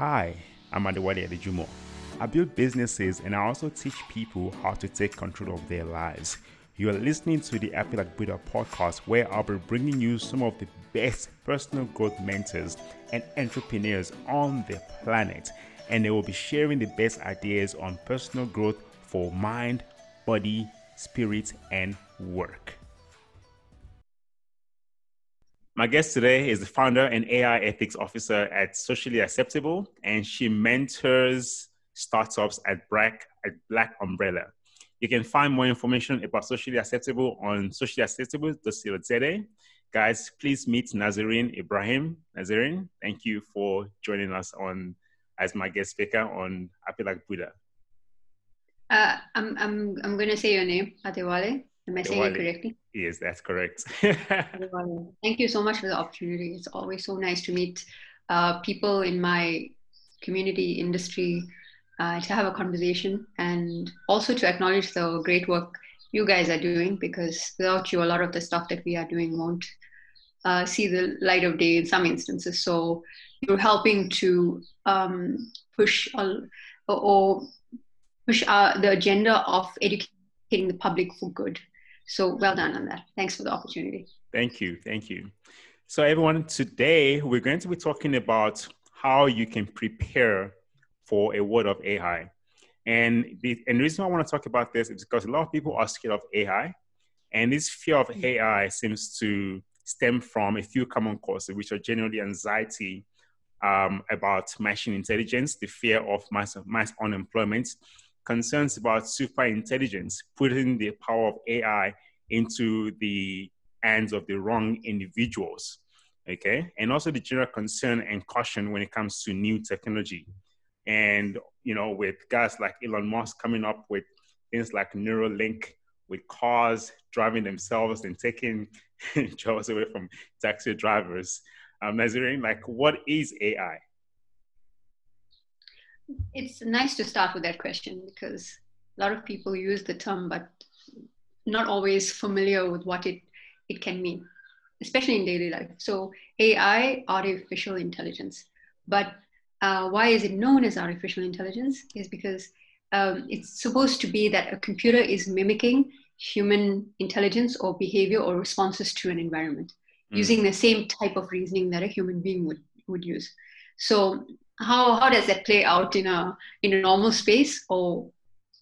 Hi, I'm Adewale Adejumo. I build businesses and I also teach people how to take control of their lives. You are listening to the Like Buddha podcast, where I'll be bringing you some of the best personal growth mentors and entrepreneurs on the planet, and they will be sharing the best ideas on personal growth for mind, body, spirit, and work. My guest today is the founder and AI ethics officer at Socially Acceptable, and she mentors startups at Black, at Black Umbrella. You can find more information about Socially Acceptable on sociallyacceptable.co.za. Guys, please meet Nazareen Ebrahim. Nazareen, thank you for joining us on as my guest speaker on Like Buddha. Uh, I'm, I'm, I'm going to say your name, Adewale. Am I saying it correctly? Yes, that's correct. Thank you so much for the opportunity. It's always so nice to meet uh, people in my community, industry, uh, to have a conversation and also to acknowledge the great work you guys are doing because without you, a lot of the stuff that we are doing won't uh, see the light of day in some instances. So you're helping to um, push or, or push uh, the agenda of educating the public for good so well done on that. Thanks for the opportunity. Thank you. Thank you. So, everyone, today we're going to be talking about how you can prepare for a world of AI. And the, and the reason I want to talk about this is because a lot of people are scared of AI. And this fear of AI seems to stem from a few common causes, which are generally anxiety um, about machine intelligence, the fear of mass, mass unemployment, concerns about super intelligence, putting the power of AI into the hands of the wrong individuals. Okay. And also the general concern and caution when it comes to new technology. And, you know, with guys like Elon Musk coming up with things like Neuralink, with cars driving themselves and taking jobs away from taxi drivers. Um, Nazareen, like, what is AI? It's nice to start with that question because a lot of people use the term, but not always familiar with what it, it can mean, especially in daily life. So, AI, artificial intelligence. But uh, why is it known as artificial intelligence? Is because um, it's supposed to be that a computer is mimicking human intelligence or behavior or responses to an environment mm. using the same type of reasoning that a human being would, would use. So how, how does that play out in a in a normal space or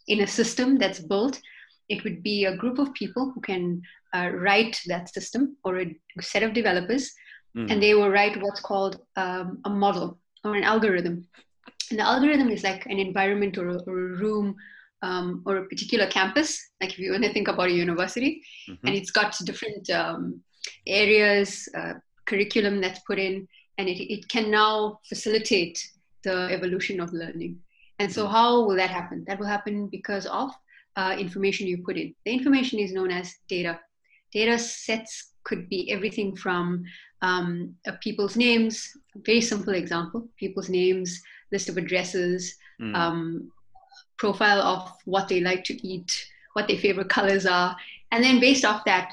in a system that's built it would be a group of people who can uh, write that system or a set of developers mm. and they will write what's called um, a model or an algorithm and the algorithm is like an environment or a, or a room um, or a particular campus like if you want to think about a university mm-hmm. and it's got different um, areas uh, curriculum that's put in and it, it can now facilitate the evolution of learning. And so, mm-hmm. how will that happen? That will happen because of uh, information you put in. The information is known as data. Data sets could be everything from um, people's names, very simple example, people's names, list of addresses, mm. um, profile of what they like to eat, what their favorite colors are. And then based off that,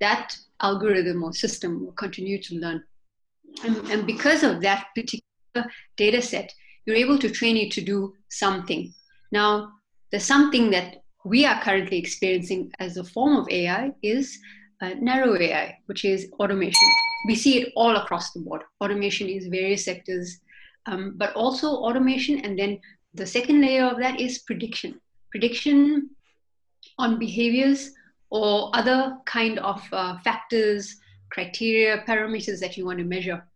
that algorithm or system will continue to learn and, and because of that particular data set, you're able to train it to do something. Now, the something that we are currently experiencing as a form of AI is uh, narrow AI, which is automation. We see it all across the board. Automation is various sectors, um, but also automation. And then the second layer of that is prediction. Prediction on behaviors or other kind of uh, factors criteria, parameters that you want to measure,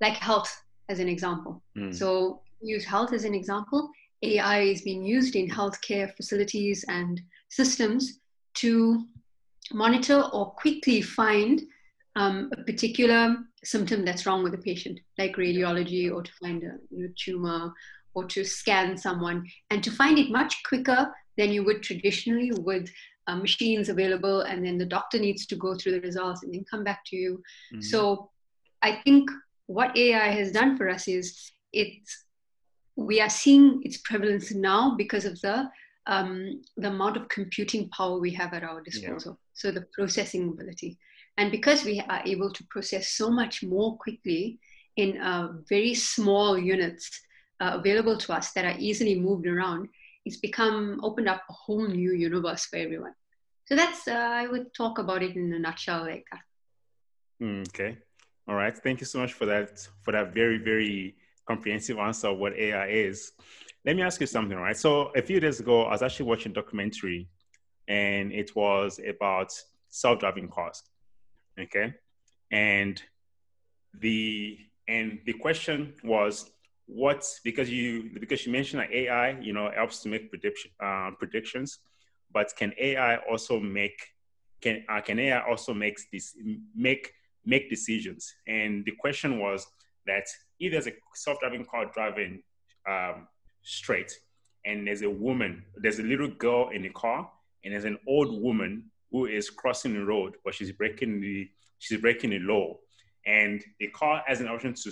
like health as an example. Mm. So use health as an example. AI is being used in healthcare facilities and systems to monitor or quickly find um, a particular symptom that's wrong with the patient, like radiology or to find a you know, tumor or to scan someone and to find it much quicker than you would traditionally with uh, machines available and then the doctor needs to go through the results and then come back to you mm-hmm. so i think what ai has done for us is it's we are seeing its prevalence now because of the um, the amount of computing power we have at our disposal yeah. so the processing ability and because we are able to process so much more quickly in uh, very small units uh, available to us that are easily moved around, it's become opened up a whole new universe for everyone. So that's uh, I would talk about it in a nutshell like that. Hmm, okay, all right. Thank you so much for that for that very very comprehensive answer of what AI is. Let me ask you something, right? So a few days ago, I was actually watching a documentary, and it was about self-driving cars. Okay, and the and the question was what because you because you mentioned that AI, you know, helps to make prediction uh, predictions, but can AI also make can uh, can AI also makes this make make decisions? And the question was that if there's a self-driving car driving um, straight, and there's a woman, there's a little girl in the car, and there's an old woman who is crossing the road, but she's breaking the she's breaking the law, and the car has an option to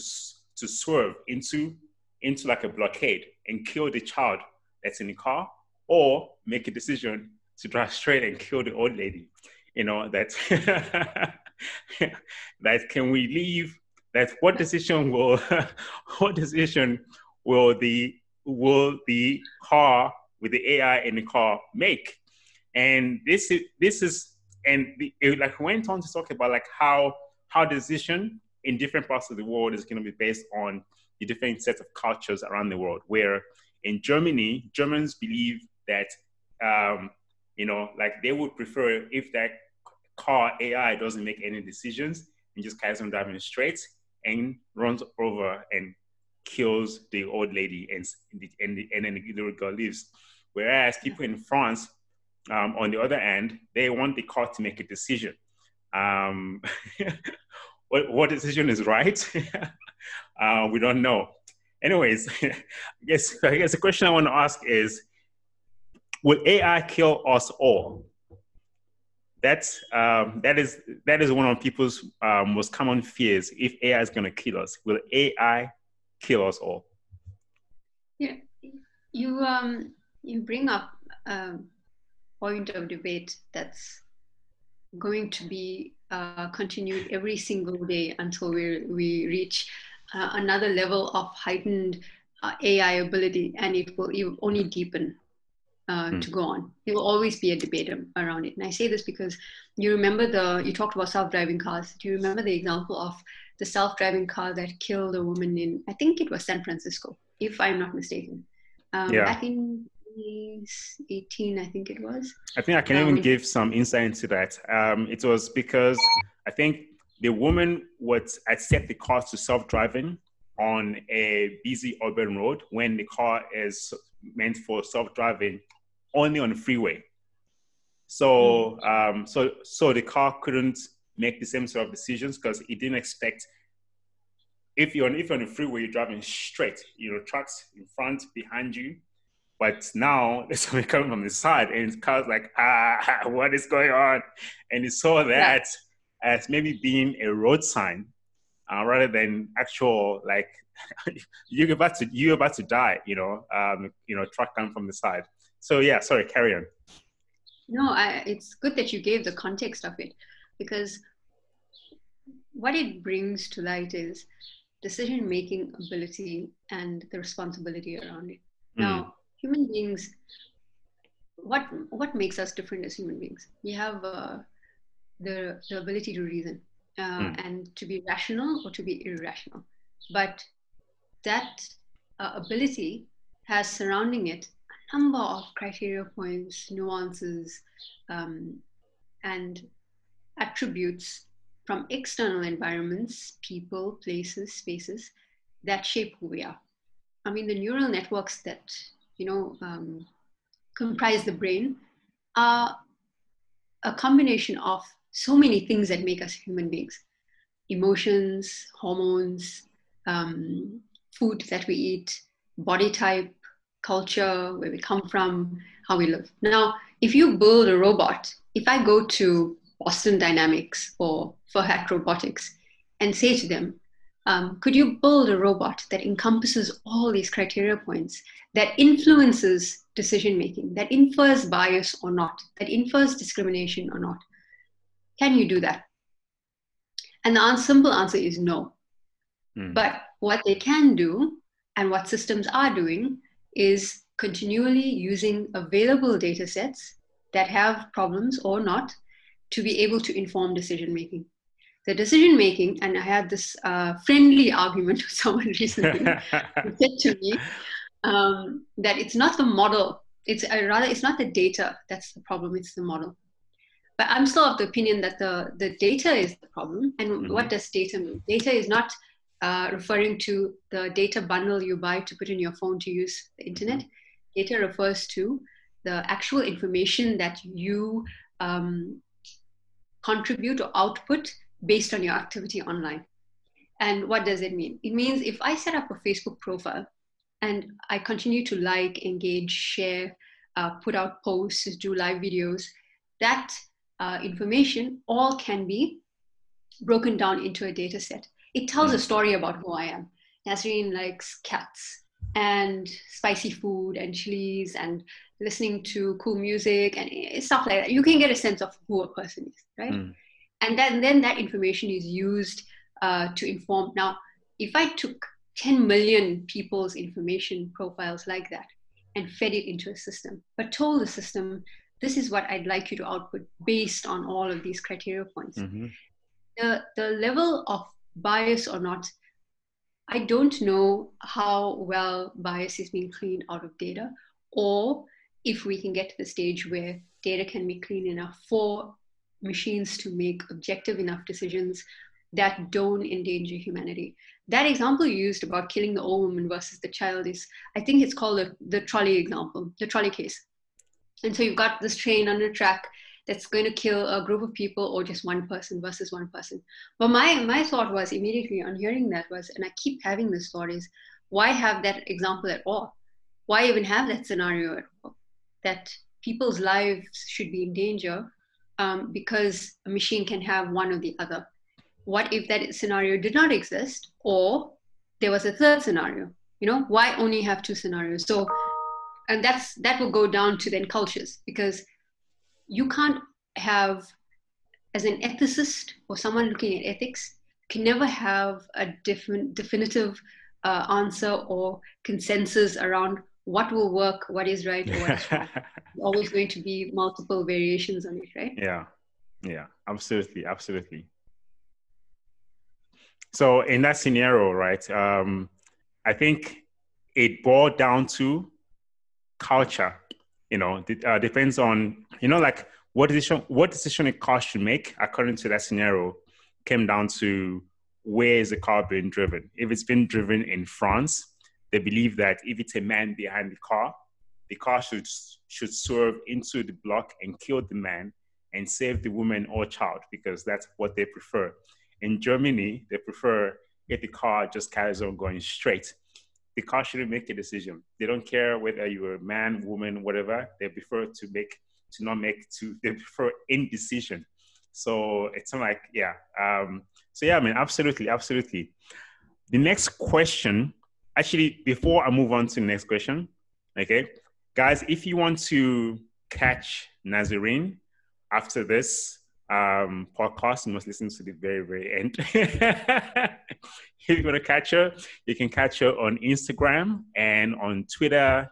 to swerve into into like a blockade and kill the child that's in the car, or make a decision to drive straight and kill the old lady. You know that that can we leave? That what decision will what decision will the will the car with the AI in the car make? And this is this is and the, it like went on to talk about like how how decision in different parts of the world is going to be based on the different sets of cultures around the world. Where in Germany, Germans believe that um, you know, like they would prefer if that car AI doesn't make any decisions and just carries on driving straight and runs over and kills the old lady and and, and then the little girl lives. Whereas people in France, um, on the other hand, they want the car to make a decision. Um, what, what decision is right? uh, we don't know. Anyways, I guess I guess the question I want to ask is, will AI kill us all? That's um, that is that is one of people's um, most common fears. If AI is going to kill us, will AI kill us all? Yeah, you um, you bring up a point of debate that's going to be uh, continued every single day until we we reach uh, another level of heightened uh, AI ability, and it will, it will only deepen uh, mm. to go on. There will always be a debate around it. And I say this because you remember the, you talked about self driving cars. Do you remember the example of the self driving car that killed a woman in, I think it was San Francisco, if I'm not mistaken? Um, yeah. Back in 18, I think it was. I think I can um, even give some insight into that. Um, it was because I think the woman would set the car to self driving on a busy urban road when the car is meant for self driving only on the freeway. So, hmm. um, so, so the car couldn't make the same sort of decisions because it didn't expect. If you're on, if you're on the freeway, you're driving straight. You know, trucks in front, behind you. But now there's something coming from the side, and car's like, ah, what is going on? And he saw that yeah. as maybe being a road sign, uh, rather than actual like you're about to you're about to die. You know, um, you know, truck coming from the side. So yeah, sorry, carry on. No, I, it's good that you gave the context of it because what it brings to light is decision making ability and the responsibility around it. Mm. Now, human beings, what what makes us different as human beings? We have uh, the the ability to reason uh, mm. and to be rational or to be irrational, but that uh, ability has surrounding it a number of criteria points, nuances, um, and attributes from external environments, people, places, spaces that shape who we are. I mean, the neural networks that you know um, comprise the brain are a combination of so many things that make us human beings: emotions, hormones, um, food that we eat, body type, culture, where we come from, how we live. Now, if you build a robot, if I go to Boston Dynamics or Furhat Robotics and say to them, um, could you build a robot that encompasses all these criteria points that influences decision making, that infers bias or not, that infers discrimination or not? Can you do that? And the simple answer is no. Mm. But what they can do And what systems are doing is continually using available data sets that have problems or not to be able to inform decision making. The decision making, and I had this uh, friendly argument with someone recently who said to me um, that it's not the model, it's uh, rather it's not the data that's the problem, it's the model. But I'm still of the opinion that the, the data is the problem. And mm-hmm. what does data mean? Data is not uh, referring to the data bundle you buy to put in your phone to use the internet. Data refers to the actual information that you um, contribute or output based on your activity online. And what does it mean? It means if I set up a Facebook profile and I continue to like, engage, share, uh, put out posts, do live videos, that uh, information all can be broken down into a data set. It tells a mm. story about who I am. Nazreen likes cats and spicy food and chilies and listening to cool music and eh, stuff like that. You can get a sense of who a person is, right? Mm. And then, then that information is used uh, to inform. Now, if I took 10 million people's information profiles like that and fed it into a system, but told the system this is what I'd like you to output based on all of these criteria points. Mm-hmm. The, the level of bias or not, I don't know how well bias is being cleaned out of data, or if we can get to the stage where data can be clean enough for machines to make objective enough decisions that don't endanger humanity. That example you used about killing the old woman versus the child is, I think it's called the, the trolley example, the trolley case. And so you've got this train on a track that's going to kill a group of people or just one person versus one person. But my my thought was immediately on hearing that was, and I keep having this thought is, why have that example at all? Why even have that scenario at all? That people's lives should be in danger um, because a machine can have one or the other. What if that scenario did not exist, or there was a third scenario? You know, why only have two scenarios? So and that's that will go down to then cultures because you can't have as an ethicist or someone looking at ethics can never have a different definitive uh, answer or consensus around what will work what is right what is wrong. Always going to be multiple variations on it right? Yeah. Yeah. Absolutely. Absolutely. So in that scenario right um, i think it boiled down to culture, you know, uh, depends on, you know, like what decision, what decision a car should make according to that scenario came down to where is the car being driven. If it's been driven in France, they believe that if it's a man behind the car, the car should should swerve into the block and kill the man and save the woman or child because that's what they prefer. In Germany, they prefer if the car just carries on going straight the car shouldn't make a decision. They don't care whether you're a man, woman, whatever. They prefer to make to not make to they prefer indecision. So it's like yeah. Um, so yeah, I mean, absolutely, absolutely. The next question, actually, before I move on to the next question, okay, guys, if you want to catch Nazareen after this, um, podcast. You must listen to the very, very end. if you want to catch her, you can catch her on Instagram and on Twitter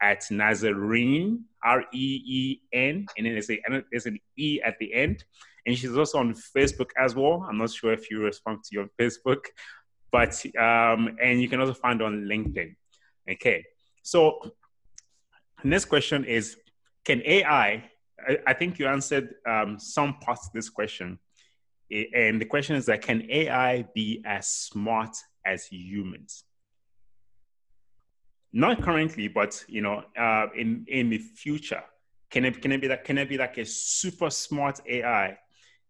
at Nazareen, R E E N, and then there's, a, there's an E at the end. And she's also on Facebook as well. I'm not sure if you respond to your Facebook, but um, and you can also find on LinkedIn. Okay, so next question is: Can AI I, I think you answered um, some parts of this question. And the question is that can AI be as smart as humans? Not currently, but you know, uh, in in the future, can it can it be that can it be like a super smart AI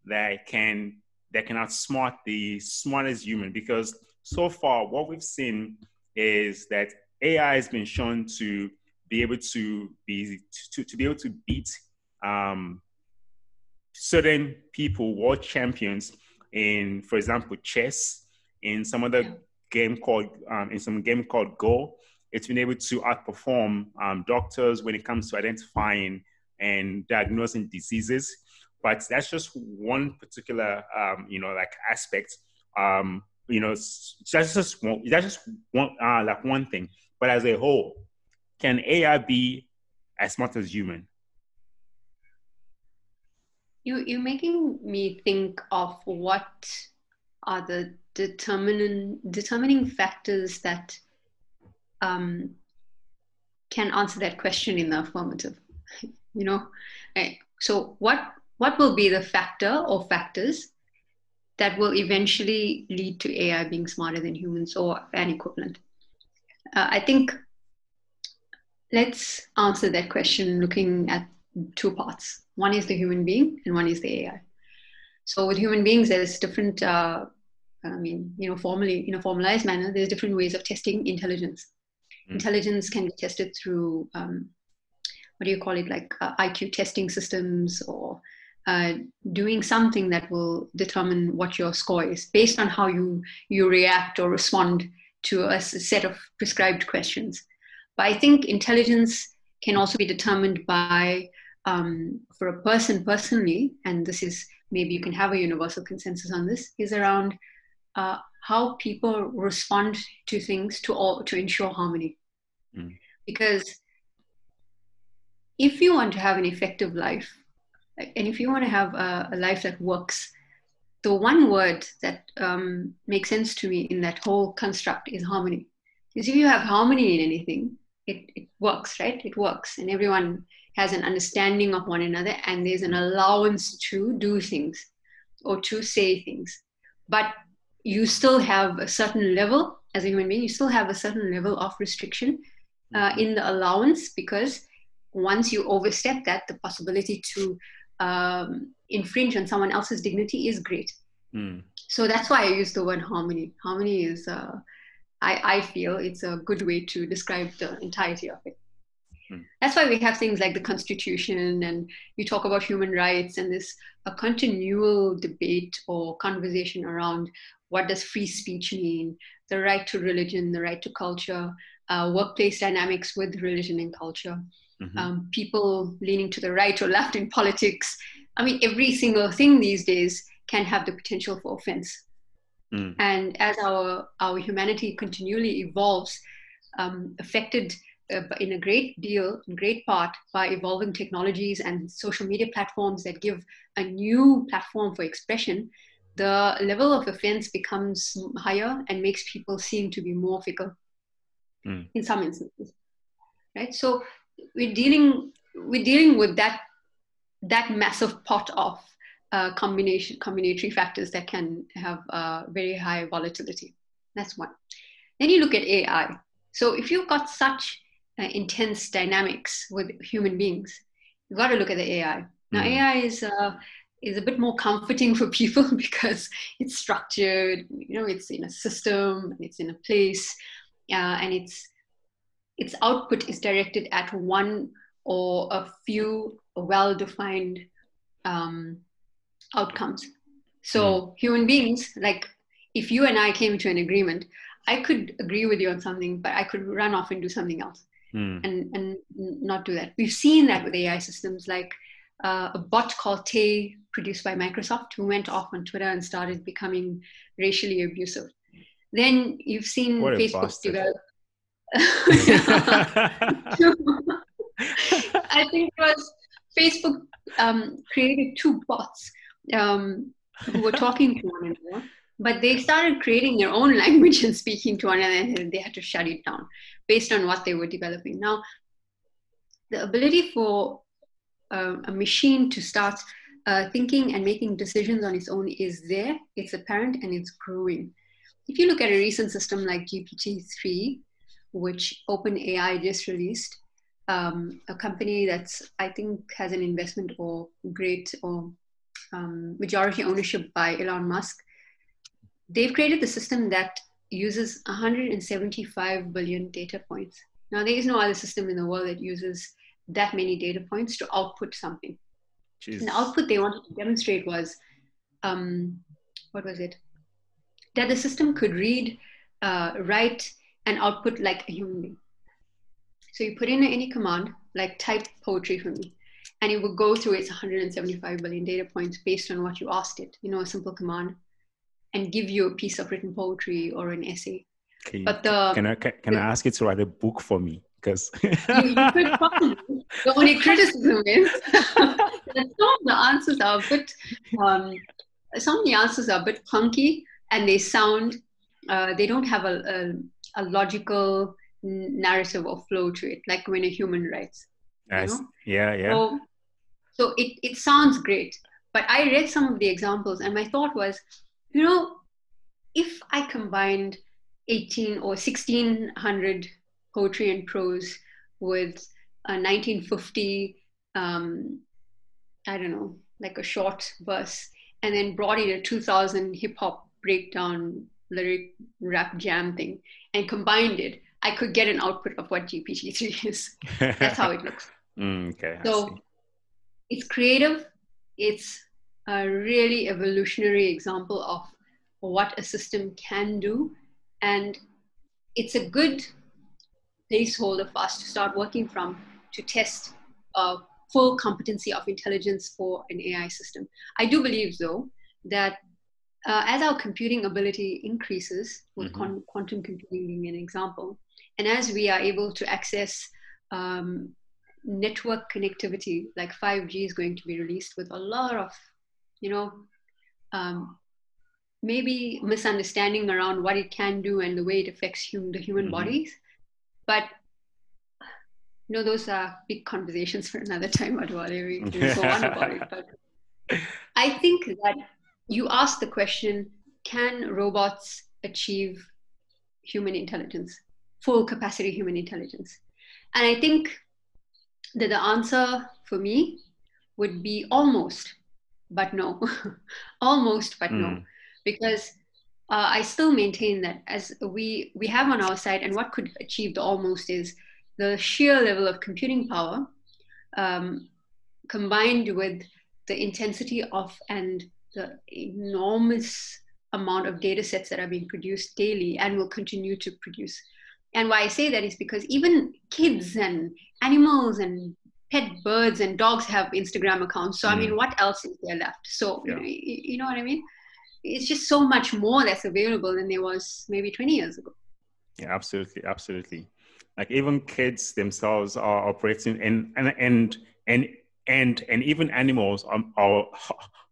that can that can outsmart the smartest human? Because so far, what we've seen is that AI has been shown to be able to be to, to be able to beat um, certain people, world champions in, for example, chess, in some other yeah. game called, um, in some game called Go, it's been able to outperform um, doctors when it comes to identifying and diagnosing diseases. But that's just one particular, um, you know, like aspect. Um, you know, that's just one, that's just one, uh, like one thing. But as a whole, can AI be as smart as human? You, you're making me think of what are the determining determining factors that um, can answer that question in the affirmative. You know, so what what will be the factor or factors that will eventually lead to AI being smarter than humans or an equivalent? Uh, I think let's answer that question looking at two parts. One is the human being, and one is the AI. So with human beings, there's different. Uh, I mean, you know, formally in a formalized manner, there's different ways of testing intelligence. Mm. Intelligence can be tested through um, what do you call it, like uh, IQ testing systems or uh, doing something that will determine what your score is based on how you you react or respond to a set of prescribed questions. But I think intelligence can also be determined by um, for a person personally, and this is maybe you can have a universal consensus on this, is around uh, how people respond to things to all to ensure harmony. Mm. Because if you want to have an effective life, and if you want to have a, a life that works, the one word that um, makes sense to me in that whole construct is harmony. Because if you have harmony in anything, it, it works, right? It works, and everyone has an understanding of one another, and there's an allowance to do things or to say things. But you still have a certain level as a human being, you still have a certain level of restriction uh, in the allowance because once you overstep that, the possibility to um, infringe on someone else's dignity is great. Mm. So that's why I use the word harmony. Harmony is, uh, I, I feel it's a good way to describe the entirety of it. Mm. That's why we have things like the Constitution and we talk about human rights and this a continual debate or conversation around what does free speech mean, the right to religion, the right to culture, uh, workplace dynamics with religion and culture mm-hmm. um, people leaning to the right or left in politics. I mean, every single thing these days can have the potential for offense. Mm. And as our, our humanity continually evolves, um, affected uh, in a great deal, in great part, by evolving technologies and social media platforms that give a new platform for expression, the level of offense becomes higher and makes people seem to be more fickle mm. in some instances. Right? So we're dealing we're dealing with that that massive pot of uh, combination combinatory factors that can have uh, very high volatility. That's one. Then you look at AI. So if you've got such uh, intense dynamics with human beings, you've got to look at the AI. Now mm. AI is uh, is a bit more comforting for people because it's structured. You know, it's in a system, it's in a place, uh, and it's its output is directed at one or a few well-defined um, outcomes. So mm. human beings, like if you and I came to an agreement, I could agree with you on something, but I could run off and do something else mm. and, and not do that. We've seen that with AI systems like uh, a bot called Tay produced by Microsoft who went off on Twitter and started becoming racially abusive. Then you've seen Facebook develop I think it was Facebook um, created two bots um, who were talking to one another, but they started creating their own language and speaking to one another, and they had to shut it down based on what they were developing. Now, the ability for uh, a machine to start uh, thinking and making decisions on its own is there, it's apparent, and it's growing. If you look at a recent system like GPT-3, which OpenAI just released. Um, a company that's I think has an investment or great or um, majority ownership by Elon Musk. They've created the system that uses 175 billion data points. Now there is no other system in the world that uses that many data points to output something. Jeez. And the output they wanted to demonstrate was, um, what was it? That the system could read, uh, write, and output like a human being. So you put in any command, like type poetry for me, and it will go through its 175 billion data points based on what you asked it. You know, a simple command. and give you a piece of written poetry or an essay. Can you, But the can I can, can I ask it to write a book for me? Because you, you could probably, the only criticism is that some of the answers are a bit um, some of the answers are a bit clunky and they sound uh, they don't have a, a, a logical narrative or flow to it like when a human writes Nice. know? yeah, yeah. so, so it, it sounds great but i read some of the examples and my thought was you know if i combined 18 or 1600 poetry and prose with a 1950 um, i don't know like a short verse and then brought in a 2000 hip hop breakdown lyric rap jam thing and combined it i could get an output of what gpt-3 is. That's how it looks. Mm, okay. So it's creative. It's a really evolutionary example of what a system can do. And it's a good placeholder for us to start working from to test a full competency of intelligence for an ai system. I do believe though that uh, as our computing ability increases with Mhm. quan- quantum computing being an example and as we are able to access um, network connectivity like 5g is going to be released with a lot of you know um, maybe misunderstanding around what it can do and the way it affects hum- the human Mhm. bodies but you know those are big conversations for another time Adwale. we can go on about it but i think that you asked the question can robots achieve human intelligence full capacity human intelligence? And i think that the answer for me would be almost but no. Almost but no. Mm. because uh, i still maintain that as we we have on our side and what could achieve the almost is the sheer level of computing power um, combined with the intensity of and the enormous amount of data sets that are being produced daily and will continue to produce. And why i say that is because even kids and animals and pet birds and dogs have instagram accounts. So i mean Mm. what else is there left? So you, know, you, you know what i mean? It's just so much more that's available than there was maybe 20 years ago. Yeah, absolutely, absolutely. Like even kids themselves are operating, and and and and and, and even animals are, are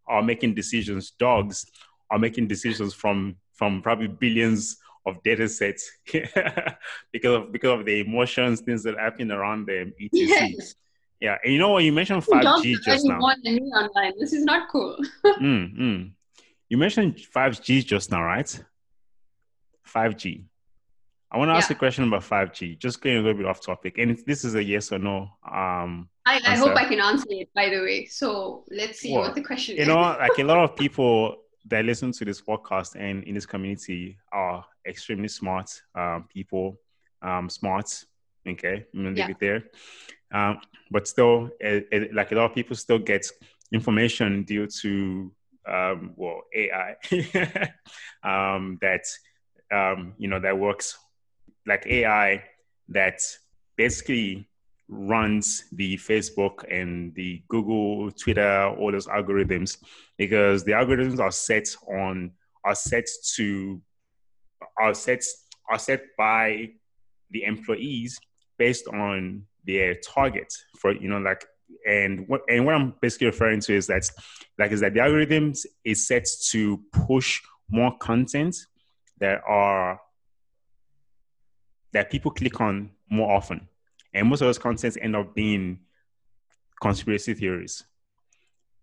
are making decisions. Dogs are making decisions from from probably billions of data sets because of because of the emotions, things that happen around them. etc. yes Yeah, and you know what you mentioned five G just now. more than me online this is not cool Mm, mm. You mentioned 5G just now, right? 5G. I want to ask Yeah. a question about 5G, just going a little bit off topic. And this is a yes or no. Um, I, I hope I can answer it, by the way. So let's see Well, what the question you is. You know, like a lot of people that listen to this podcast and in this community are extremely smart um, people, um, smart. Okay, I'm gonna leave it there. Um, but still, it, it- like a lot of people still get information due to um, well AI um, that um, you know that works like AI that basically runs the Facebook and the Google, Twitter, all those algorithms because the algorithms are set on are set to are set are set by the employees based on their target for you know like and what and what I'm basically referring to is that like is that the algorithms is set to push more content that are that people click on more often. And most of those contents end up being conspiracy theories.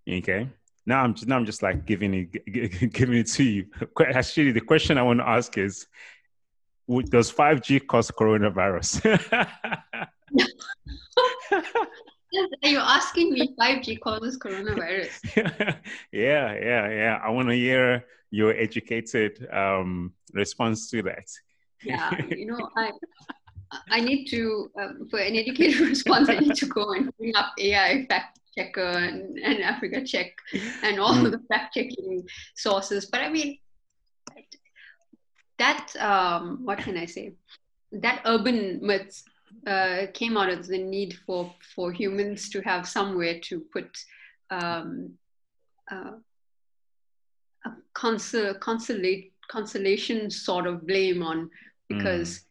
Okay? Now i'm just now i'm just like giving it giving it to you. Actually the question i want to ask is does 5g cause coronavirus? Are you asking me 5G causes coronavirus? yeah yeah yeah. I want to hear your educated um, response to that Yeah, you know, I I need to um, for an educated response. I need to go and bring up AI fact checker and, and Africa Check and all Mm. the fact checking sources. But I mean, that um, what can I say? That urban myth uh, came out of the need for for humans to have somewhere to put um, uh, a consol- consolate, consolation sort of blame on because mm.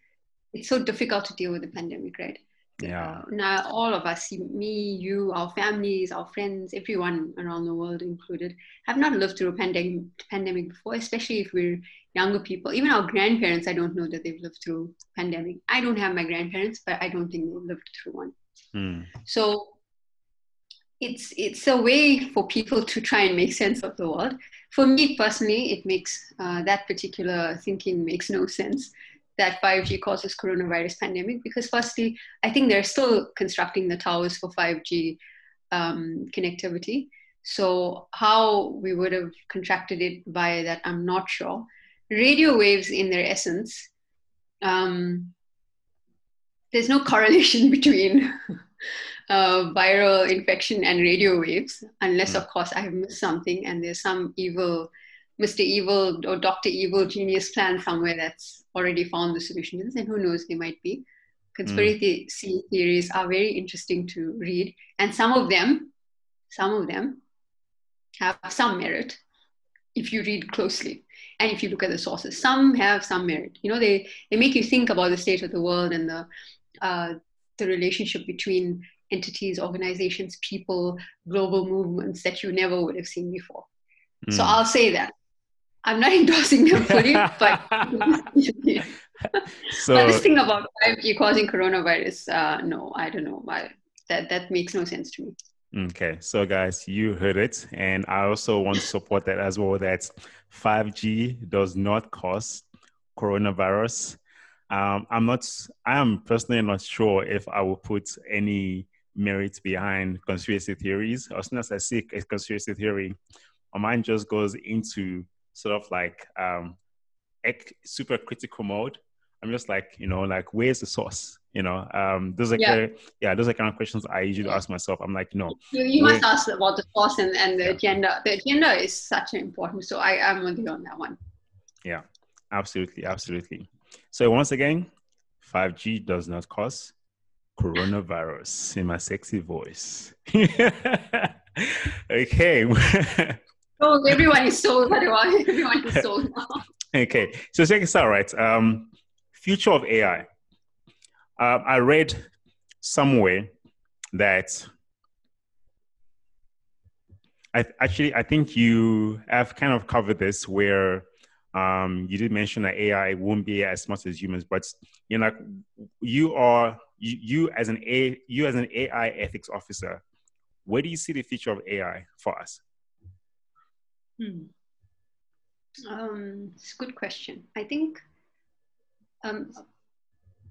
it's so difficult to deal with the pandemic, right? Yeah. Uh, now, all of us, me, you, our families, our friends, everyone around the world included, have not lived through a pandemic, pandemic before, especially if we're younger people. Even our grandparents, I don't know that they've lived through pandemic. I don't have my grandparents, but I don't think they've lived through one. Mm. So it's it's a way for people to try and make sense of the world. For me personally, it makes uh, that particular thinking makes no sense that 5G causes coronavirus pandemic because firstly, I think they're still constructing the towers for 5G um, connectivity. So how we would have contracted it via that, I'm not sure. Radio waves, in their essence, um, there's no correlation between uh, viral infection and radio waves, unless, of course, I have missed something and there's some evil, Mr. Evil or Dr. Evil genius plan somewhere that's already found the solution to this. And who knows, they might be. Conspiracy mm. theories are very interesting to read, and some of them, some of them, have some merit if you read closely and if you look at the sources. Some have some merit. You know, they they make you think about the state of the world and the uh, the relationship between entities, organizations, people, global movements that you never would have seen before. Mm. So I'll say that. I'm not endorsing them fully, but so but this thing about 5G causing coronavirus, uh, no, I don't know. I, that that makes no sense to me. Okay, so guys, you heard it, and I also want to support that as well. That 5G does not cause coronavirus. Um, I'm not. I am personally not sure if I will put any merit behind conspiracy theories. As soon as I see a conspiracy theory, my mind just goes into sort of like um, super critical mode. I'm just like, you know, like where's the source? You know, um, those are yeah. Kind of, yeah, those are kind of questions I usually ask myself. I'm like, no. You, you must ask about the source and, and the yeah. agenda. The agenda is such an important. So I am with you on that one. Yeah, absolutely, absolutely. So once again, 5G does not cause coronavirus in my sexy voice. okay. oh, everyone is sold. Everyone is sold now. Okay, so check this out, right? Um, future of AI. Uh, I read somewhere that I actually I think you have kind of covered this where um, you did mention that AI won't be as smart as humans, but you know, you are you, you as an a you as an AI ethics officer, where do you see the future of AI for us? Hmm. Um, it's a good question. I think um,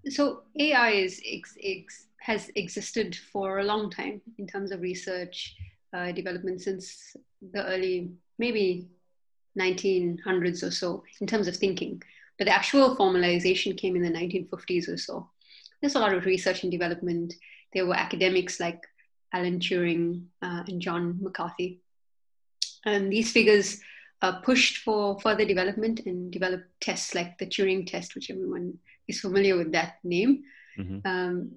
so. AI is ex, ex, has existed for a long time in terms of research uh, development since the early maybe 1900s or so in terms of thinking. But the actual formalization came in the 1950s or so. There's a lot of research and development. There were academics like Alan Turing uh, and John McCarthy. And these figures uh, pushed for further development and developed tests like the Turing test, which everyone is familiar with that name. Mm-hmm. Um,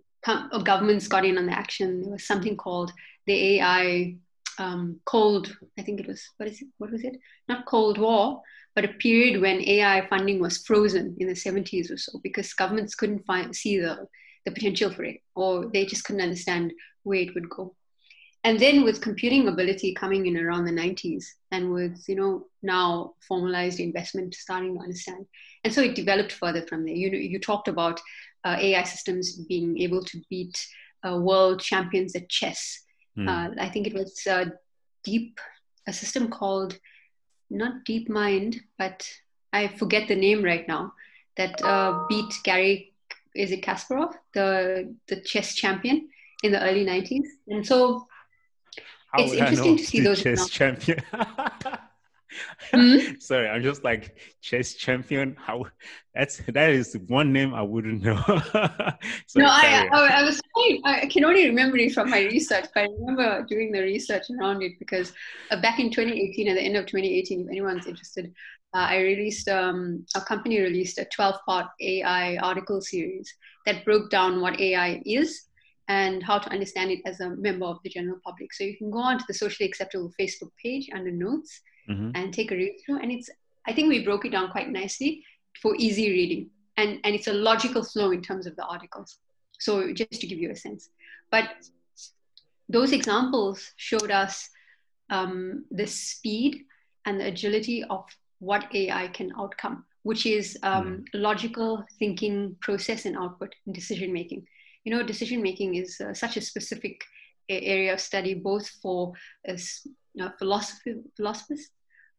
governments got in on the action. There was something called the AI um, Cold, I think it was, what is it? What was it? Not Cold War, but a period when AI funding was frozen in the 70s or so because governments couldn't find, see the, the potential for it or they just couldn't understand where it would go and then with computing ability coming in around the 90s and with you know now formalized investment starting to understand. And so it developed further from there. You know you talked about uh, ai systems being able to beat uh, world champions at chess. Mm. uh, i think it was uh, deep a system called not deep mind but i forget the name right now that uh, beat garry is it kasparov the the chess champion in the early 90s and so it's interesting to see those chess champion. hmm? Sorry, I'm just like chess champion. How that's that is one name I wouldn't know. no, I, I, I was I can only remember it from my research, but I remember doing the research around it because uh, back in 2018, at the end of 2018, if anyone's interested, uh, I released um, a company released a 12-part AI article series that broke down what AI is and how to understand it as a member of the general public. So you can go onto the socially acceptable Facebook page under notes mm-hmm. and take a read through. And it's, I think we broke it down quite nicely for easy reading. And, and it's a logical flow in terms of the articles. So just to give you a sense. But those examples showed us um, the speed and the agility of what AI can outcome, which is um, mm. logical thinking, process, and output, and decision making. You know, decision making is uh, such a specific area of study, both for uh, philosophy, philosophers,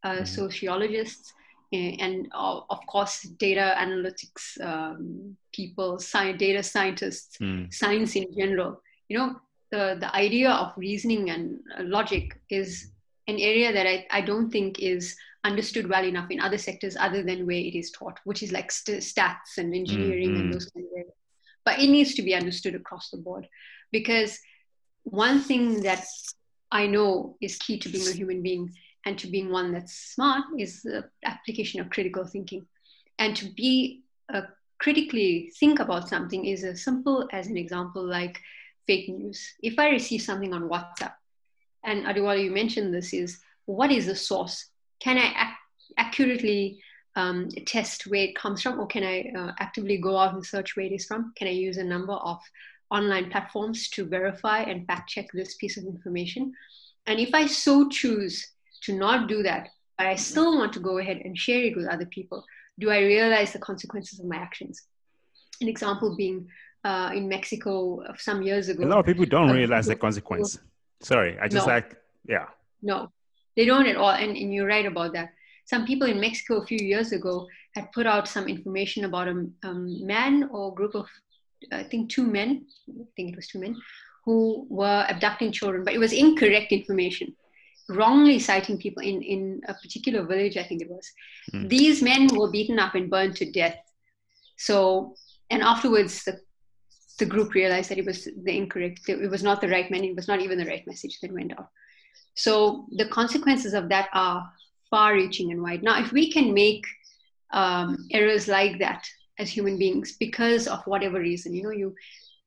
uh, mm. sociologists, and of course, data analytics um, people, science, data scientists, mm. science in general. You know, the, the idea of reasoning and uh, logic is an area that I, I don't think is understood well enough in other sectors other than where it is taught, which is like st- stats and engineering mm-hmm. and those kind of areas. But it needs to be understood across the board because one thing that I know is key to being a human being and to being one that's smart is the application of critical thinking. And to be a critically think about something is as simple as an example like fake news. If I receive something on WhatsApp, and Adewale, you mentioned this, is what is the source? Can I ac- accurately um, test where it comes from, or can I uh, actively go out and search where it is from? Can I use a number of online platforms to verify and fact check this piece of information? And if I so choose to not do that, but I still want to go ahead and share it with other people, do I realize the consequences of my actions? An example being uh, in Mexico some years ago. A lot of people don't realize the consequence. Sorry, I just no. like, yeah. No, they don't at all. And, and you're right about that. Some people in Mexico a few years ago had put out some information about a um, man or group of, I think, two men, I think it was two men, who were abducting children, but it was incorrect information wrongly citing people in, in a particular village, I think it was. Mm. These men were beaten up and burned to death. So, and afterwards, the, the group realized that it was the incorrect, it was not the right man, it was not even the right message that went out. So, the consequences of that are far reaching and wide. Now, if we can make um, errors like that as human beings because of whatever reason, you know, you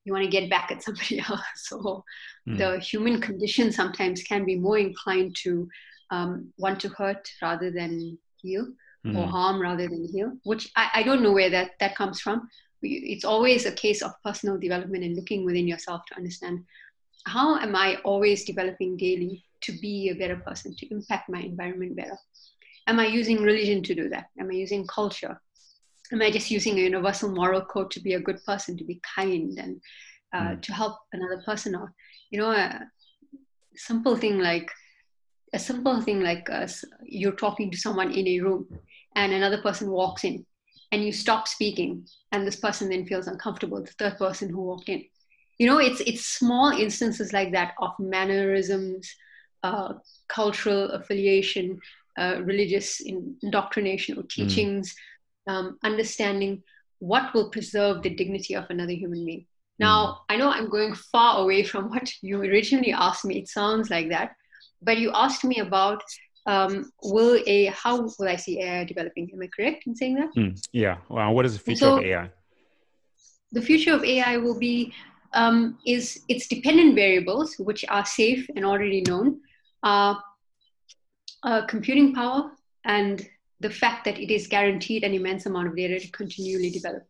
you want to get back at somebody else. So mm. the human condition sometimes can be more inclined to um, want to hurt rather than heal mm. or harm rather than heal, which I, I don't know where that, that comes from. It's always a case of personal development and looking within yourself to understand how am I always developing daily to be a better person, to impact my environment better? Am I using religion to do that? Am I using culture? am I just using a universal moral code to be a good person, to be kind, and uh, mm. to help another person out? You know, a simple thing like a simple thing like uh, you're talking to someone in a room, and another person walks in, and you stop speaking, and this person then feels uncomfortable. The third person who walked in, you know, it's it's small instances like that of mannerisms, uh, cultural affiliation, uh, religious indoctrination or hmm. teachings. Mm um, understanding what will preserve the dignity of another human being. Now, mm. I know I'm going far away from what you originally asked me. It sounds like that, but you asked me about um, will a how will I see AI developing? Am I correct in saying that? Mm, yeah. Well, what is the future so, of AI? The future of AI will be um, is its dependent variables, which are safe and already known, uh, uh, computing power and the fact that it is guaranteed an immense amount of data to continually develop.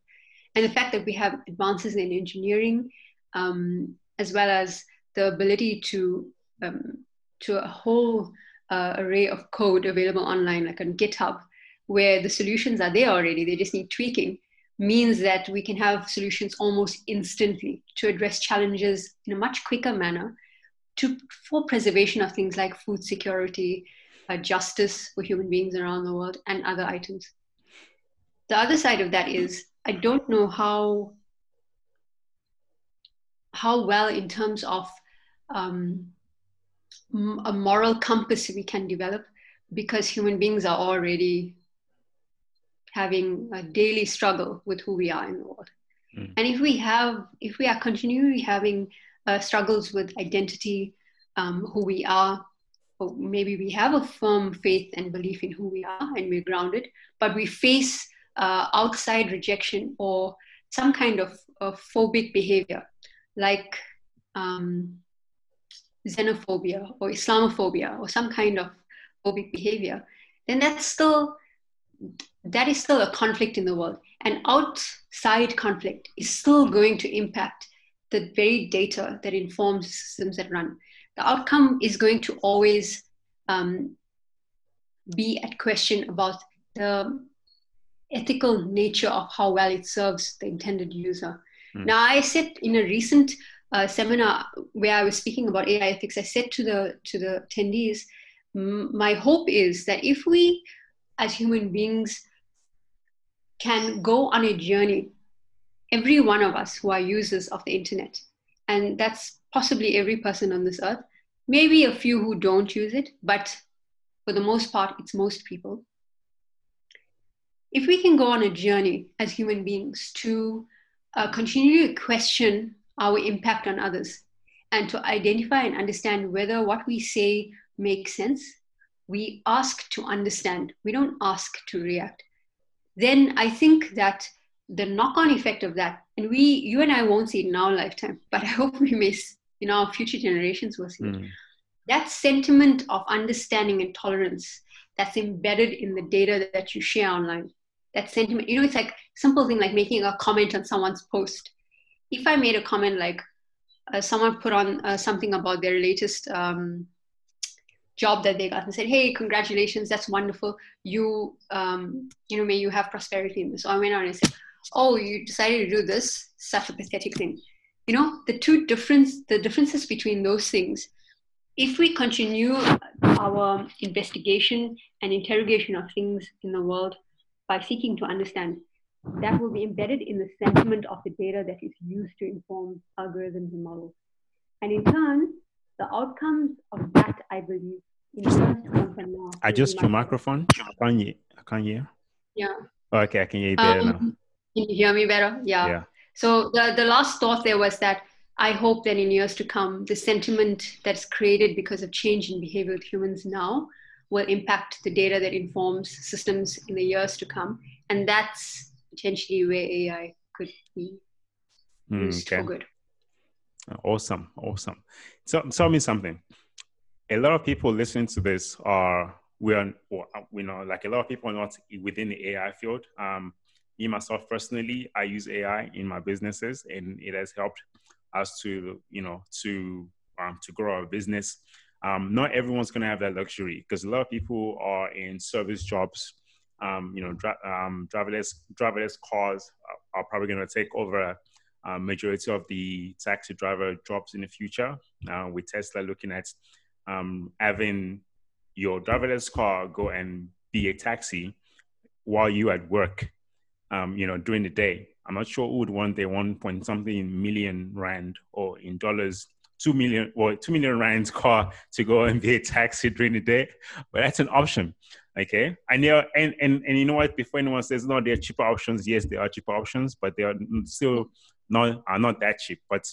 And the fact that we have advances in engineering, um, as well as the ability to, um, to a whole uh, array of code available online, like on GitHub, where the solutions are there already, they just need tweaking, means that we can have solutions almost instantly to address challenges in a much quicker manner to, for preservation of things like food security, uh, justice for human beings around the world, and other items. The other side of that is I don't know how how well in terms of um, a moral compass we can develop because human beings are already having a daily struggle with who we are in the world. Mm. And if we have, if we are continually having uh, struggles with identity, um, who we are, or maybe we have a firm faith and belief in who we are and we're grounded, but we face uh, outside rejection or some kind of, of phobic behavior like um, xenophobia or Islamophobia or some kind of phobic behavior, then that's still that is still a conflict in the world. And outside conflict is still going to impact the very data that informs systems that run. The outcome is going to always um, be at question about the ethical nature of how well it serves the intended user. Mm. Now, I said in a recent uh, seminar where I was speaking about AI ethics, I said to the to the attendees, my hope is that if we, as human beings, can go on a journey, every one of us who are users of the internet, and that's possibly every person on this earth, maybe a few who don't use it, but for the most part, it's most people. If we can go on a journey as human beings to uh, continue to question our impact on others and to identify and understand whether what we say makes sense, we ask to understand, we don't ask to react. Then I think that the knock-on effect of that, and we, you and I won't see it in our lifetime, but I hope we may, you know, our future generations will see mm. it. Hmm. That sentiment of understanding and tolerance that's embedded in the data that you share online. That sentiment, you know, it's like simple thing like making a comment on someone's post. If I made a comment like uh, someone put on uh, something about their latest um, job that they got and said, "Hey, congratulations, that's wonderful. You, um, you know, may you have prosperity in this." So I went on and said, oh you decided to do this such a pathetic thing. You know the two difference the differences between those things if we continue our investigation and interrogation of things in the world by seeking to understand that will be embedded in the sentiment of the data that is used to inform algorithms and models. And in turn the outcomes of that i believe in turn to come from now adjust your microphone. I can you can you yeah. Okay i can hear you better um, now can you hear me better? Yeah. yeah. So the, the last thought there was that I hope that in years to come, the sentiment that's created because of change in behavior with humans now will impact the data that informs systems in the years to come. And that's potentially where AI could be hmm, used okay. for good. Awesome. Awesome. So tell me something. A lot of people listening to this are we are, we know, like a lot of people are not within the AI field. Um, me myself personally, I use AI in my businesses, and it has helped us to you know to um, to grow our business. Um, not everyone's going to have that luxury because a lot of people are in service jobs. Um, you know, um, driverless driverless cars are, are probably going to take over a majority of the taxi driver jobs in the future. Uh, with Tesla looking at um, having your driverless car go and be a taxi while you at work um, you know, during the day. I'm not sure who would want their one point something million rand or in dollars, two million or two million rands car to go and be a taxi during the day, but that's an option. Okay, and yeah, and, and and you know what? Before anyone says no, there are cheaper options. Yes, there are cheaper options, but they are still not are not that cheap. But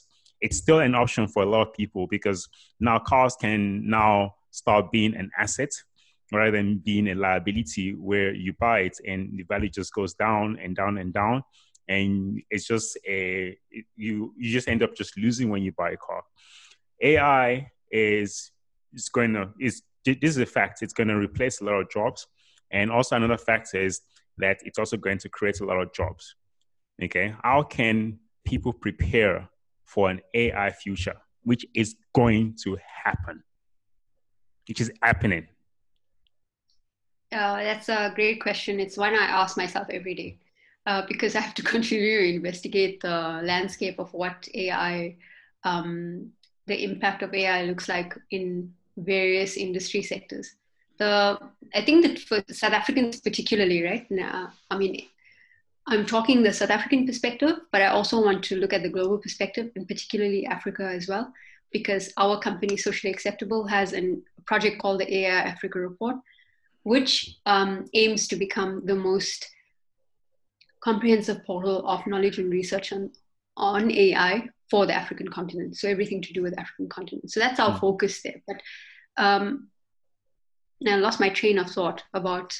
it's still an option for a lot of people because now cars can now start being an asset rather than being a liability where you buy it and the value just goes down and down and down. And it's just a you you just end up just losing when you buy a car. Ai is is going to is this is a fact. It's going to replace a lot of jobs. And also another factor is that it's also going to create a lot of jobs. Okay? How can people prepare for an ai future which is going to happen which is happening uh, that's a great question. It's one I ask myself every day uh, because I have to continue to investigate the landscape of what AI, um, the impact of AI looks like in various industry sectors. The I think that for South Africans particularly, right now, I mean, I'm talking the South African perspective, but I also want to look at the global perspective, and particularly Africa as well, because our company, Socially Acceptable, has a project called the AI Africa Report, which um, aims to become the most comprehensive portal of knowledge and research on, on AI for the African continent. So everything to do with African continent. So that's our mm. focus there. But um, I lost my train of thought about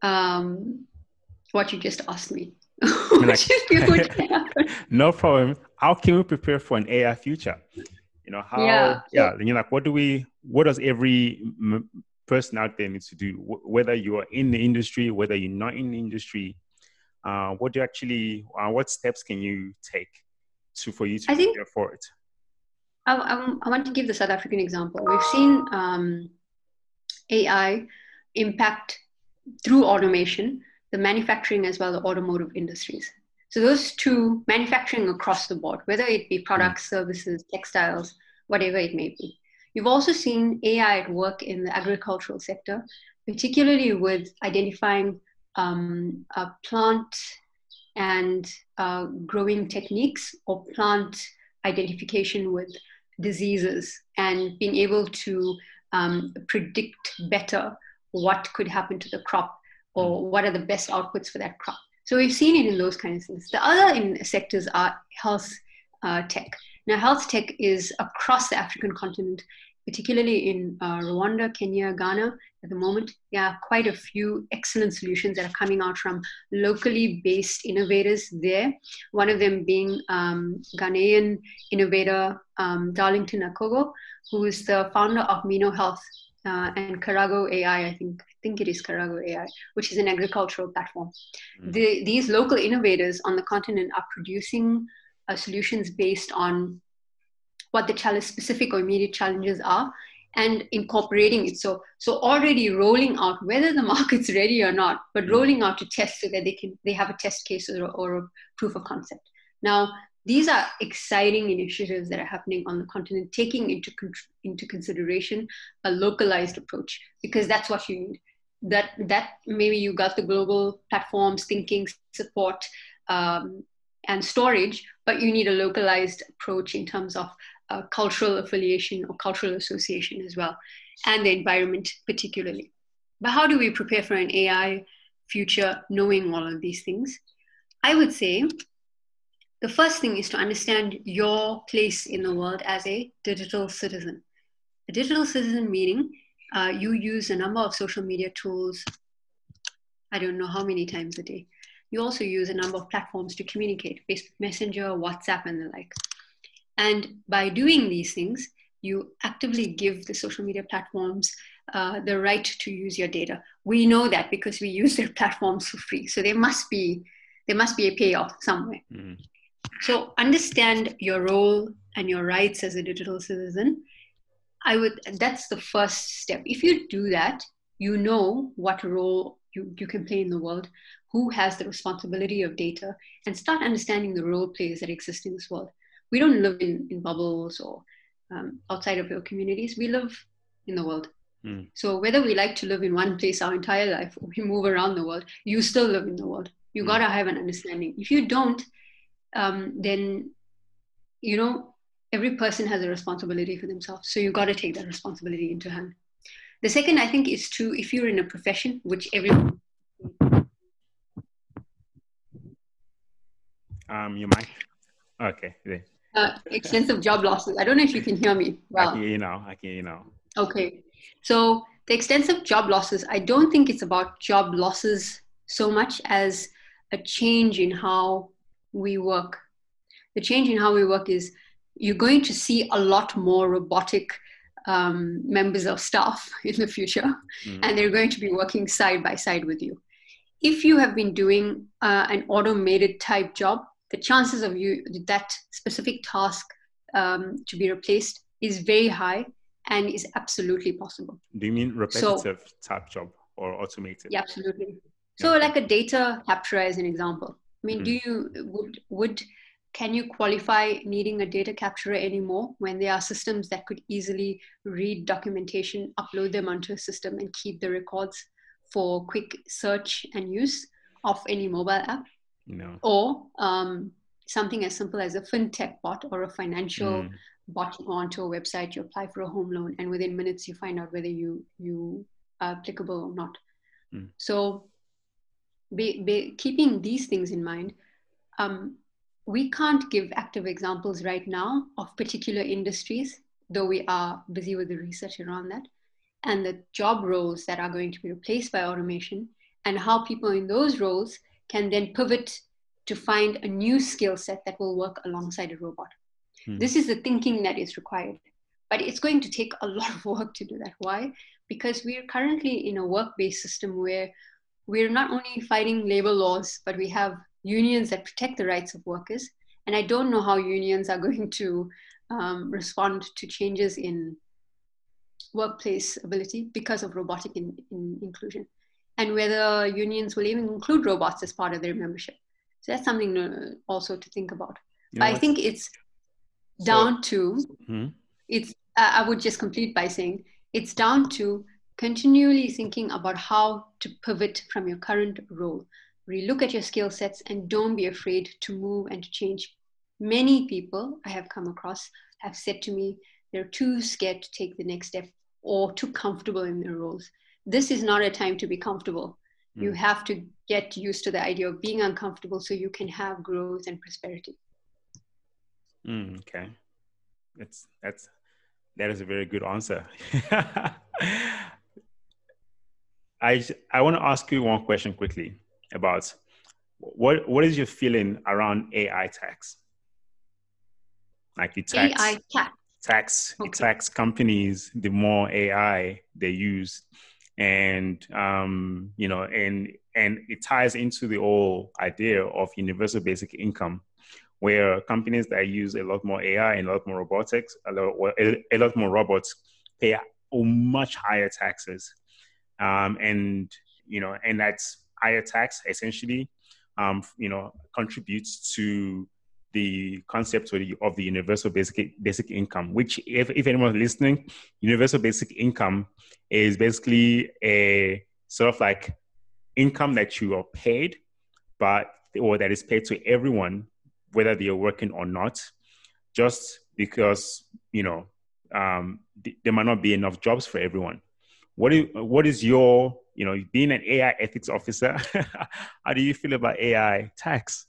um, what you just asked me. no problem. How can we prepare for an AI future? You know how? Yeah. yeah you know, like what do we? What does every person out there needs to do, whether you are in the industry, whether you're not in the industry? Uh, what do you actually, uh, what steps can you take to for you to I think, prepare for it? I, I, I, want to give the South African example. We've seen um, AI impact through automation the manufacturing as well the automotive industries. So those two manufacturing across the board, whether it be products, services, textiles, whatever it may be. You've also seen AI at work in the agricultural sector, particularly with identifying um, plant and uh, growing techniques or plant identification with diseases and being able to um, predict better what could happen to the crop or mm. what are the best outputs for that crop. So we've seen it in those kinds of things. The other in sectors are health uh, tech. Now, health tech is across the African continent, particularly in uh, Rwanda, Kenya, Ghana at the moment. There are quite a few excellent solutions that are coming out from locally based innovators there. One of them being um, Ghanaian innovator um, Darlington Akogo, who is the founder of Mino Health uh, and KaraAgro AI, I think, I think it is KaraAgro AI, which is an agricultural platform. Mm. The, these local innovators on the continent are producing uh, solutions based on what the challenge specific or immediate challenges are and incorporating it so so already rolling out whether the market's ready or not but mm. rolling out to test so that they can they have a test case or, or a proof of concept now these are exciting initiatives that are happening on the continent, taking into, into consideration a localized approach, because that's what you need. That, that maybe you got the global platforms, thinking, support, um, and storage, but you need a localized approach in terms of uh, cultural affiliation or cultural association as well, and the environment particularly. But how do we prepare for an AI future knowing all of these things? I would say the first thing is to understand your place in the world as a digital citizen. A digital citizen meaning uh, you use a number of social media tools, I don't know how many times a day. You also use a number of platforms to communicate Facebook Messenger, WhatsApp, and the like. And by doing these things, you actively give the social media platforms uh, the right to use your data. We know that because we use their platforms for free. So there must be there must be a payoff somewhere. Mm-hmm. So understand your role and your rights as a digital citizen. I would that's the first step. If you do that, you know what role you, you can play in the world, who has the responsibility of data, and start understanding the role players that exist in this world. We don't live in, in bubbles or um, outside of your communities. We live in the world. Mm. So whether we like to live in one place our entire life or we move around the world, you still live in the world. You mm. gotta have an understanding. If you don't, um, then you know every person has a responsibility for themselves so you got to take that responsibility into hand the second i think is to if you're in a profession which everyone um you might okay uh, extensive job losses i don't know if you can hear me well i can hear you now i can you now okay so the extensive job losses i don't think it's about job losses so much as a change in how we work. The change in how we work is you're going to see a lot more robotic um, members of staff in the future, mm. and they're going to be working side by side with you. If you have been doing uh, an automated type job, the chances of you that specific task um, to be replaced is very high and is absolutely possible. Do you mean repetitive so, type job or automated? Yeah, absolutely. So, yeah. like a data capture as an example. I mean, mm-hmm. do you would would can you qualify needing a data capturer anymore when there are systems that could easily read documentation, upload them onto a system, and keep the records for quick search and use of any mobile app? No. Or um, something as simple as a fintech bot or a financial mm. bot. You go onto a website, you apply for a home loan, and within minutes you find out whether you you are applicable or not. Mm. So be, be, keeping these things in mind, um, we can't give active examples right now of particular industries, though we are busy with the research around that, and the job roles that are going to be replaced by automation, and how people in those roles can then pivot to find a new skill set that will work alongside a robot. Hmm. This is the thinking that is required. but it's going to take a lot of work to do that. Why? Because we're currently in a work based system where we're not only fighting labor laws, but we have unions that protect the rights of workers. And I don't know how unions are going to um, respond to changes in workplace ability because of robotic in, in inclusion, and whether unions will even include robots as part of their membership. So that's something to, also to think about. You know I think it's down so, to hmm? it's. I would just complete by saying it's down to continually thinking about how to pivot from your current role. Relook at your skill sets and don't be afraid to move and to change. Many people I have come across have said to me they're too scared to take the next step or too comfortable in their roles. This is not a time to be comfortable. Mm. You have to get used to the idea of being uncomfortable so you can have growth and prosperity. Mm, okay. That's that's that is a very good answer. I I want to ask you one question quickly about what what is your feeling around AI tax? Like the tax AI tax tax okay. tax companies the more AI they use, and um, you know, and and it ties into the whole idea of universal basic income, where companies that use a lot more AI and a lot more robotics, a lot, a lot more robots, pay much higher taxes. Um, and you know, and that's higher tax essentially, um, you know, contributes to the concept of the, of the universal basic basic income. Which, if if anyone's listening, universal basic income is basically a sort of like income that you are paid, but or that is paid to everyone, whether they are working or not, just because you know um, th- there might not be enough jobs for everyone. What is what is your you know being an AI ethics officer? how do you feel about AI tax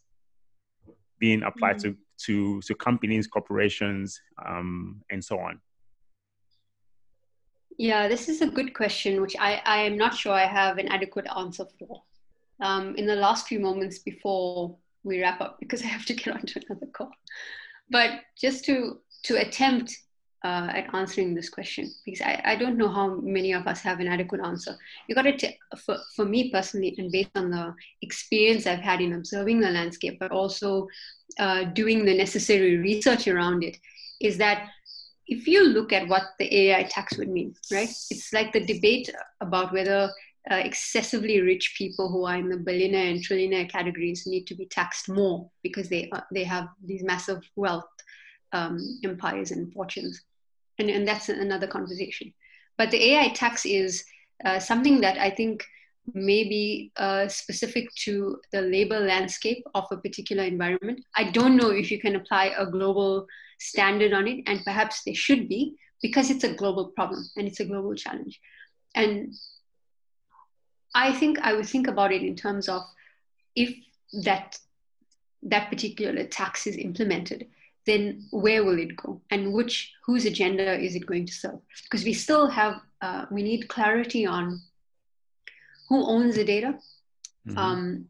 being applied mm-hmm. to to to companies, corporations, um, and so on? Yeah, this is a good question, which I, I am not sure I have an adequate answer for. Um, in the last few moments before we wrap up, because I have to get onto another call. But just to to attempt uh, at answering this question because I, I don't know how many of us have an adequate answer. You got to, t- for, for me personally, and based on the experience I've had in observing the landscape, but also uh, doing the necessary research around it, is that if you look at what the AI tax would mean, right? It's like the debate about whether uh, excessively rich people who are in the billionaire and trillionaire categories need to be taxed more because they they have these massive wealth um, empires and fortunes. And, and that's another conversation. But the AI tax is uh, something that I think may be uh, specific to the labor landscape of a particular environment. I don't know if you can apply a global standard on it, and perhaps there should be because it's a global problem and it's a global challenge. And I think I would think about it in terms of if that that particular tax is implemented, then where will it go? And which whose agenda is it going to serve? Because we still have uh, we need clarity on who owns the data mm-hmm. um,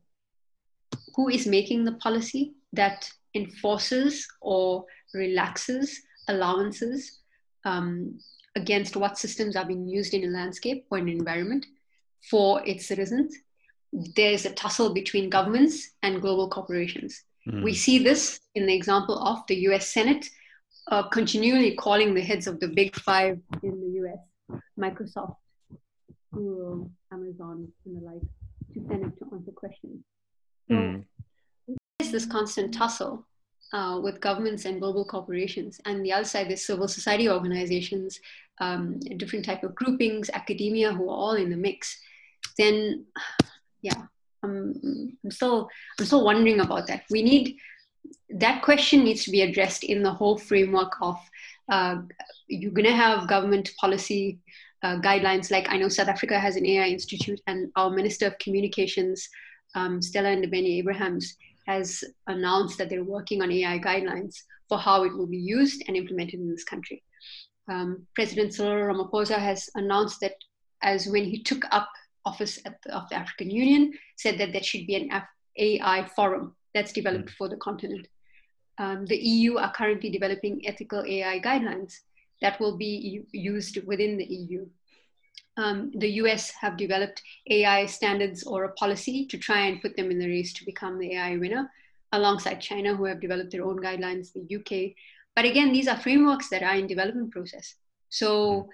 who is making the policy that enforces or relaxes allowances um, against what systems are being used in a landscape or an environment for its citizens. There's a tussle between governments and global corporations Mm. We see this in the example of the US Senate uh, continually calling the heads of the big five in the US, Microsoft, Google, Amazon, and the like, to Senate to answer questions. So mm. there's this constant tussle uh, with governments and global corporations. And the other side, there's civil society organizations, um, different type of groupings, academia, who are all in the mix. Then, yeah, I'm, I'm still I'm still wondering about that. We need that question needs to be addressed in the whole framework of uh, you're going to have government policy uh, guidelines. Like I know South Africa has an AI institute, and our Minister of Communications, um, Stella Ndabeni Abrahams, has announced that they're working on AI guidelines for how it will be used and implemented in this country. Um, President Cyril Ramaphosa has announced that as when he took up office the, of the African Union said that there should be an F- AI forum that's developed mm. for the continent. Um, the EU are currently developing ethical AI guidelines. that will be used within the EU. Um, the US have developed AI standards or a policy to try and put them in the race to become the AI winner, alongside China, who have developed their own guidelines, the UK. But again, these are frameworks that are in development process. So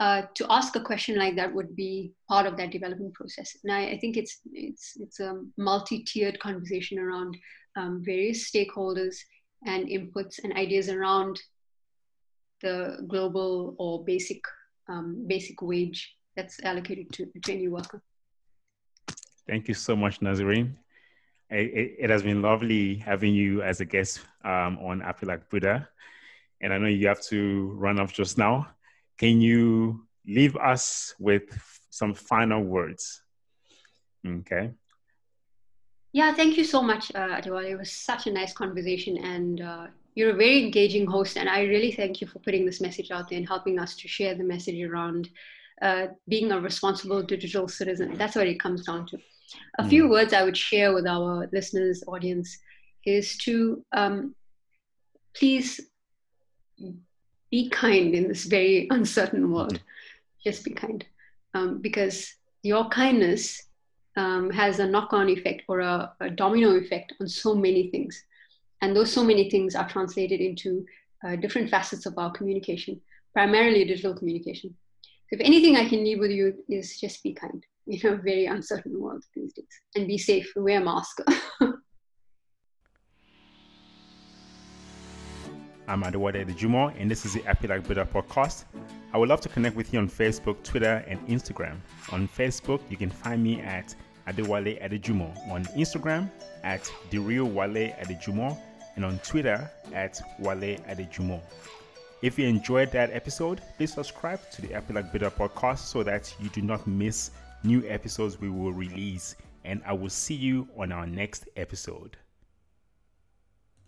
uh, to ask a question like that would be part of that development process. And I, I think it's it's it's a multi-tiered conversation around um, various stakeholders and inputs and ideas around the global or basic um, basic wage that's allocated to, to any worker. Thank you so much, Nazareen. It, it, has been lovely having you as a guest um, on Like Buddha. And I know you have to run off just now. Can you leave us with some final words? Okay. Yeah, thank you so much, uh, Adewale. It was such a nice conversation, and uh, you're a very engaging host. And I really thank you for putting this message out there and helping us to share the message around uh, being a responsible digital citizen. That's what it comes down to. A few mm. words I would share with our listeners, audience, is to um, please be kind in this very uncertain world. Mm-hmm. Just be kind. Um, because your kindness um, has a knock on effect or a, a, domino effect on so many things. And those so many things are translated into uh, different facets of our communication, primarily digital communication. So if anything I can leave with you is just be kind in a very uncertain world these days and be safe, wear a mask. I'm Adewale Adejumo, and this is the Like Buddha podcast. I would love to connect with you on Facebook, Twitter, and Instagram. On Facebook, you can find me at Adewale Adejumo, on Instagram at The Real Wale Adejumo, and on Twitter at Wale Adejumo. If you enjoyed that episode, please subscribe to the Like Buddha podcast so that you do not miss new episodes we will release. And I will see you on our next episode.